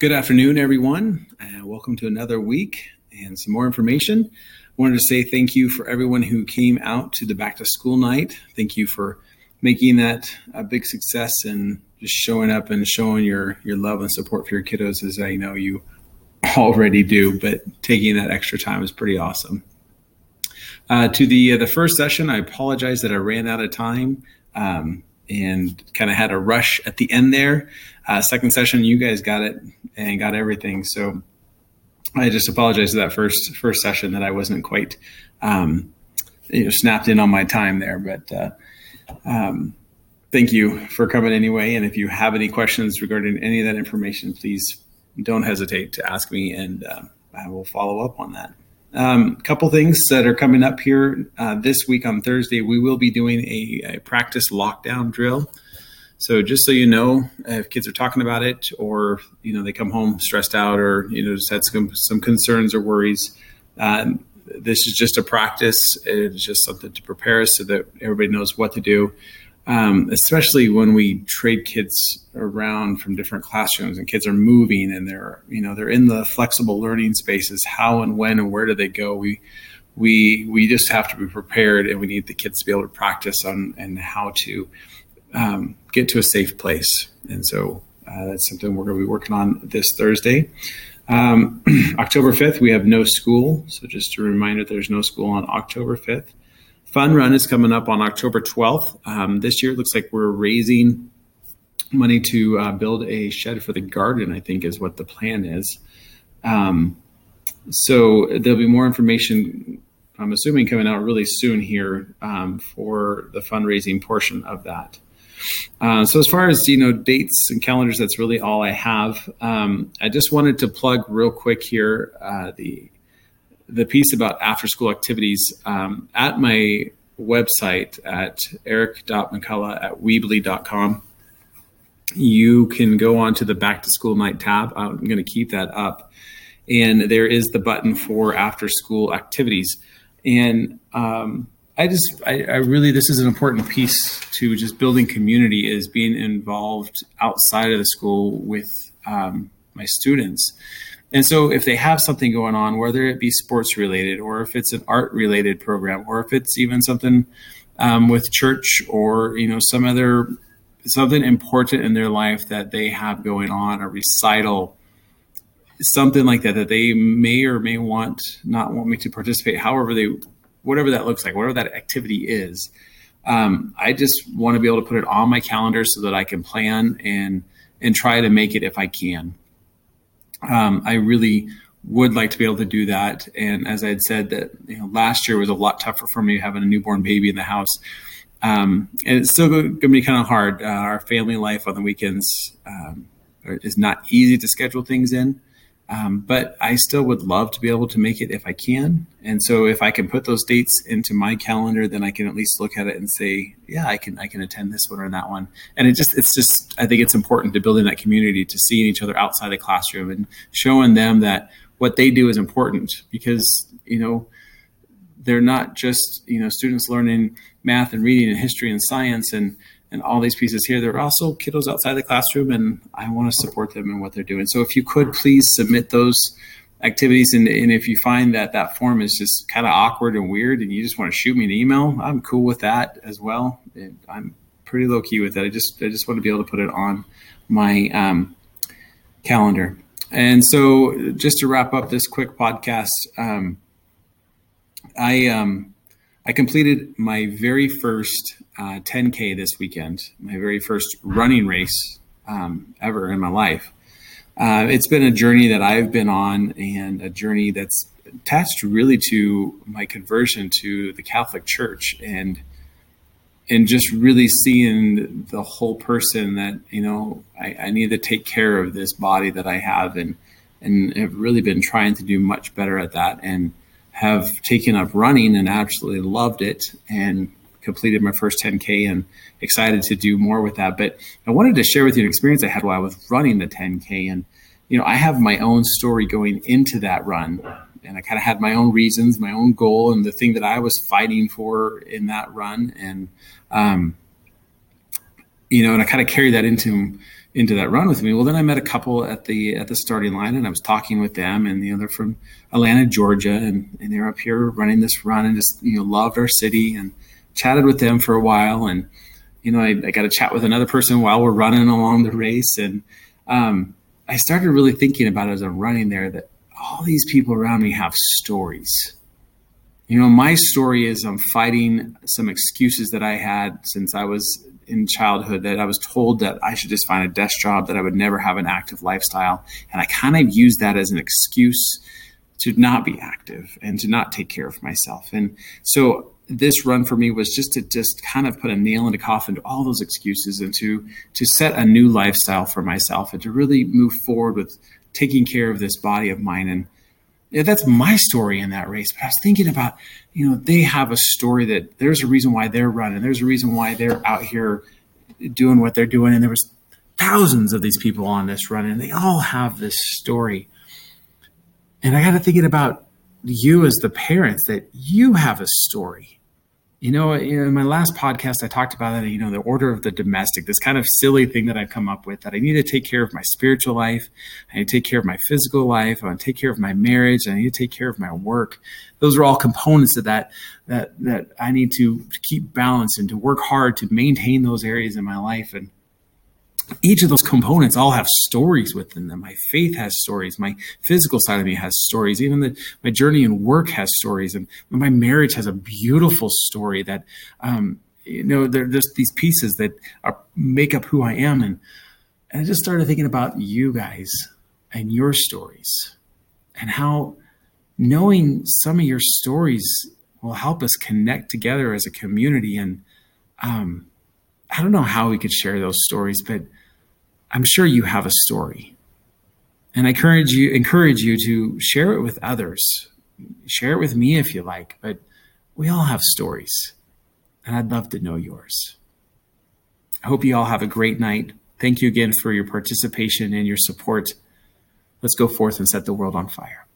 Good afternoon, everyone. Uh, welcome to another week and some more information. Wanted to say thank you for everyone who came out to the back to school night. Thank you for making that a big success and just showing up and showing your your love and support for your kiddos as I know you already do, but taking that extra time is pretty awesome. Uh, to the uh, the first session, I apologize that I ran out of time um, and kind of had a rush at the end there. Uh, second session, you guys got it and got everything, so I just apologize for that first first session that I wasn't quite um, you know snapped in on my time there, but. Uh, um, thank you for coming anyway. And if you have any questions regarding any of that information, please don't hesitate to ask me, and uh, I will follow up on that. A um, couple things that are coming up here uh, this week on Thursday. We will be doing a, a, practice lockdown drill. So just so you know, if kids are talking about it, or you know they come home stressed out, or you know just had some some concerns or worries, um, this is just a practice. It's just something to prepare us so that everybody knows what to do. Um, especially when we trade kids around from different classrooms and kids are moving and they're you know they're in the flexible learning spaces how and when and where do they go? We we we just have to be prepared and we need the kids to be able to practice on and how to um, get to a safe place and so uh, that's something we're going to be working on this thursday um, october 5th we have no school so just a reminder there's no school on october 5th Fun Run is coming up on October 12th. Um, this year, it looks like we're raising money to uh, build a shed for the garden, I think is what the plan is. Um, so there'll be more information, I'm assuming, coming out really soon here um, for the fundraising portion of that. Uh, so as far as you know dates and calendars, that's really all I have. Um, I just wanted to plug real quick here uh, the the piece about after school activities um, at my website at eric.mccullough at weebly.com. You can go on to the back to school night tab. I'm going to keep that up. And there is the button for after school activities. And um, I just, I, I, really, this is an important piece to just building community is being involved outside of the school with um, my students. And so, if they have something going on, whether it be sports related, or if it's an art related program, or if it's even something um, with church, or you know some other something important in their life that they have going on, a recital, something like that, that they may or may want not want me to participate. However, they whatever that looks like, whatever that activity is, um, I just want to be able to put it on my calendar so that I can plan and and try to make it if I can um, I really would like to be able to do that. And as I had said, that you know, last year was a lot tougher for me having a newborn baby in the house. Um, and it's still going to be kind of hard. Uh, our family life on the weekends um, is not easy to schedule things in. Um, but I still would love to be able to make it if I can. And so if I can put those dates into my calendar, then I can at least look at it and say, yeah, I can I can attend this one or that one. And it just it's just I think it's important to building that community to seeing each other outside the classroom and showing them that what they do is important because you know they're not just you know students learning math and reading and history and science and and all these pieces here. There are also kiddos outside the classroom, and I want to support them in what they're doing. So if you could please submit those activities, and, and if you find that that form is just kind of awkward and weird, and you just want to shoot me an email, I'm cool with that as well. I'm pretty low key with that. I just I just want to be able to put it on my um, calendar. And so, just to wrap up this quick podcast, um, I um, I completed my very first uh, 10K this weekend, my very first running race um, ever in my life. Uh, it's been a journey that I've been on and a journey that's attached really to my conversion to the Catholic Church and and just really seeing the whole person that you know I, I need to take care of this body that I have and and have really been trying to do much better at that and have taken up running and absolutely loved it and completed my first 10K and excited to do more with that. But I wanted to share with you an experience I had while I was running the 10K. And, you know, I have my own story going into that run. And I kind of had my own reasons, my own goal, and the thing that I was fighting for in that run. And, um, you know, and I kind of carried that into into that run with me. Well, then I met a couple at the at the starting line, and I was talking with them, and you know they're from Atlanta, Georgia, and, and they're up here running this run, and just you know loved our city, and chatted with them for a while, and you know I, I got to chat with another person while we're running along the race, and um, I started really thinking about it as I'm running there that all these people around me have stories. You know, my story is I'm fighting some excuses that I had since I was in childhood that I was told that I should just find a desk job, that I would never have an active lifestyle. And I kind of used that as an excuse to not be active and to not take care of myself. And so this run for me was just to just kind of put a nail in the coffin to all those excuses and to to set a new lifestyle for myself and to really move forward with taking care of this body of mine and that's my story in that race. But I was thinking about, you know, they have a story that there's a reason why they're running. There's a reason why they're out here doing what they're doing. And there was thousands of these people on this run, and they all have this story. And I got to thinking about you as the parents that you have a story you know, in my last podcast, I talked about you know, the order of the domestic, this kind of silly thing that I've come up with that I need to take care of my spiritual life. I need to take care of my physical life. I want to take care of my marriage. I need to take care of my work. Those are all components of that, that, that I need to keep balanced and to work hard to maintain those areas in my life. And each of those components all have stories within them. My faith has stories. My physical side of me has stories. Even the, my journey in work has stories. And my marriage has a beautiful story that, um, you know, they're just these pieces that are, make up who I am. And, and I just started thinking about you guys and your stories and how knowing some of your stories will help us connect together as a community. And um, I don't know how we could share those stories, but I'm sure you have a story. And I encourage you encourage you to share it with others. Share it with me if you like, but we all have stories. And I'd love to know yours. I hope you all have a great night. Thank you again for your participation and your support. Let's go forth and set the world on fire.